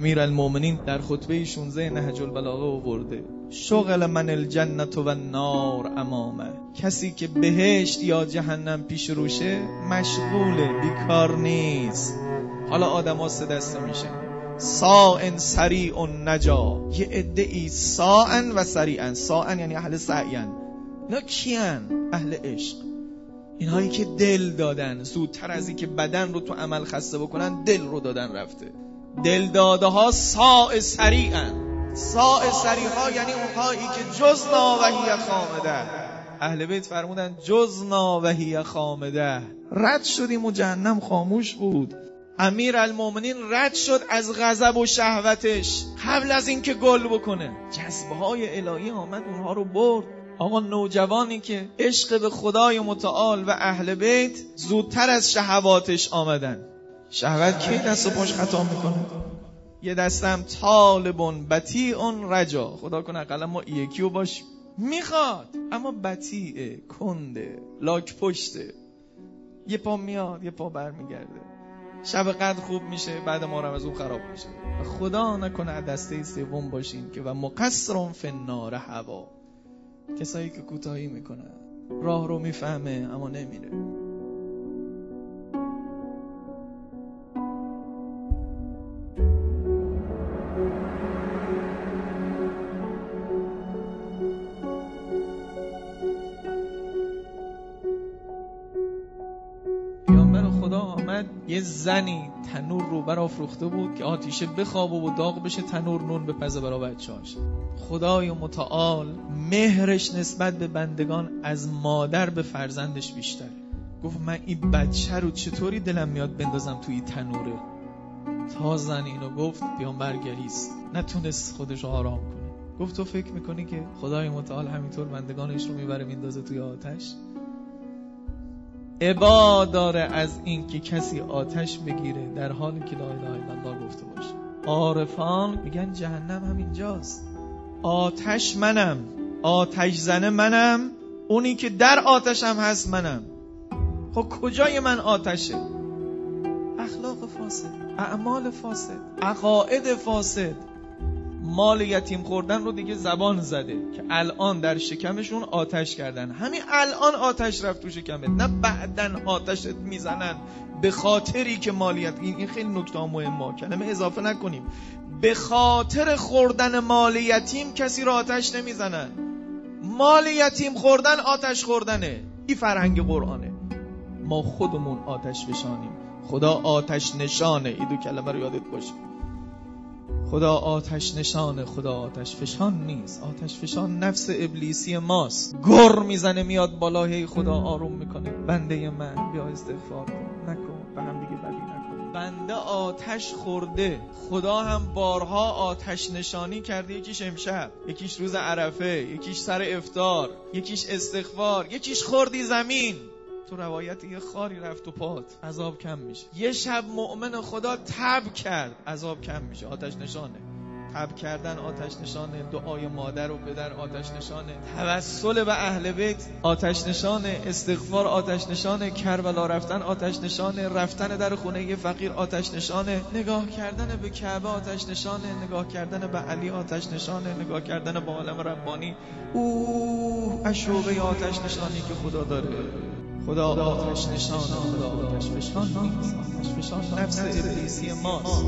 امیر المومنین در خطبه 16 نهج البلاغه آورده. شغل من الجنت و نار امامه. کسی که بهشت یا جهنم پیش روشه مشغوله بیکار نیست. حالا آدم سه دسته میشن. سائن سریع نجا. یه عده ای سائن و سریعن. سائن یعنی اهل سعین. اینا کیان؟ اهل عشق. اینهایی که دل دادن. زودتر از اینکه بدن رو تو عمل خسته بکنن دل رو دادن رفته. دل داده ها ساء سریعن. ساء سریع ها یعنی اونهایی که جز ناوهی خامده. اهل بیت فرمودن جز ناوهی خامده. رد شدیم و جهنم خاموش بود. امیر المومنین رد شد از غضب و شهوتش. قبل از اینکه گل بکنه. جذبه های الهی آمد اونها رو برد. آقا نوجوانی که عشق به خدای متعال و اهل بیت زودتر از شهواتش آمدن. شهوت کی دست و پاش خطا می‌کنه؟ یه دستم طالبون اون رجا. خدا کنه اقلا ما یکیو باشیم. می‌خواد اما بطیعه کنده لاک پشته. یه پا میاد یه پا برمیگرده. شب قدر خوب میشه بعد ما از اون خراب میشه. خدا نکنه دسته سوم باشین که و مقصرون فنار هوا. کسایی که کوتاهی می‌کنن راه رو می‌فهمه اما نمیره. یه زنی تنور رو برافروخته بود که آتیشه بخواب و داغ بشه تنور نون به پزه برا بچهاش خدای متعال مهرش نسبت به بندگان از مادر به فرزندش بیشتره. گفت من این بچه رو چطوری دلم میاد بندازم توی تنوره؟ تا زن اینو گفت پیامبر گریست نتونست خودش آرام کنه. گفت تو فکر می‌کنی که خدای متعال همینطور بندگانش رو می‌بره میندازه توی آتش؟ عبا داره از اینکه کسی آتش بگیره در حالی که لا اله الا الله گفته باشه. عارفان میگن جهنم همینجاست. آتش منم آتش زنه منم اونی که در آتشم هست منم. خب کجای من آتشه؟ اخلاق فاسد اعمال فاسد عقاید فاسد. مال یتیم خوردن رو دیگه زبان زده که الان در شکمشون آتش کردن. همین الان آتش رفت تو شکمت. نه بعدن آتشت می‌زنن به خاطری که مالیت این خیلی نکته مهمه کلمه اضافه نکنیم. به خاطر خوردن مال یتیم کسی رو آتش نمی‌زنن. مال یتیم خوردن آتش خوردنه. این فرهنگ قرآنه. ما خودمون آتش بشانیم خدا آتش نشانه. این دو کلمه رو یادت باشه. خدا آتش نشانه خدا آتش فشان نیست. آتش فشان نفس ابلیسی ماست. گر می‌زنه میاد بالا خدا آروم می‌کنه. بنده من بیا استغفار کن. نکن. به هم دیگه بدی نکن. بنده آتش خورده. خدا هم بارها آتش نشانی کرده. یکیش امشب یکیش روز عرفه یکیش سر افتار یکیش استغفار یکیش خوردی زمین. تو روایت یه خاری رفت و پات عذاب کم میشه. یه شب مؤمن خدا تب کرد. عذاب کم میشه. آتش نشانه. تب کردن آتش نشانه. دعای مادر و پدر آتش نشانه. توسل به اهل بیت آتش نشانه. استغفار آتش نشانه. کربلا رفتن آتش نشانه. رفتن در خونه فقیر آتش نشانه. نگاه کردن به کعبه آتش نشانه. نگاه کردن به علی آتش نشانه. نگاه کردن به عالم ربانی. اوه اشوبه آتش نشانی که خدا داره. خدا آتش نشان خدا آتش فشان. نفس ابلیسی ماست.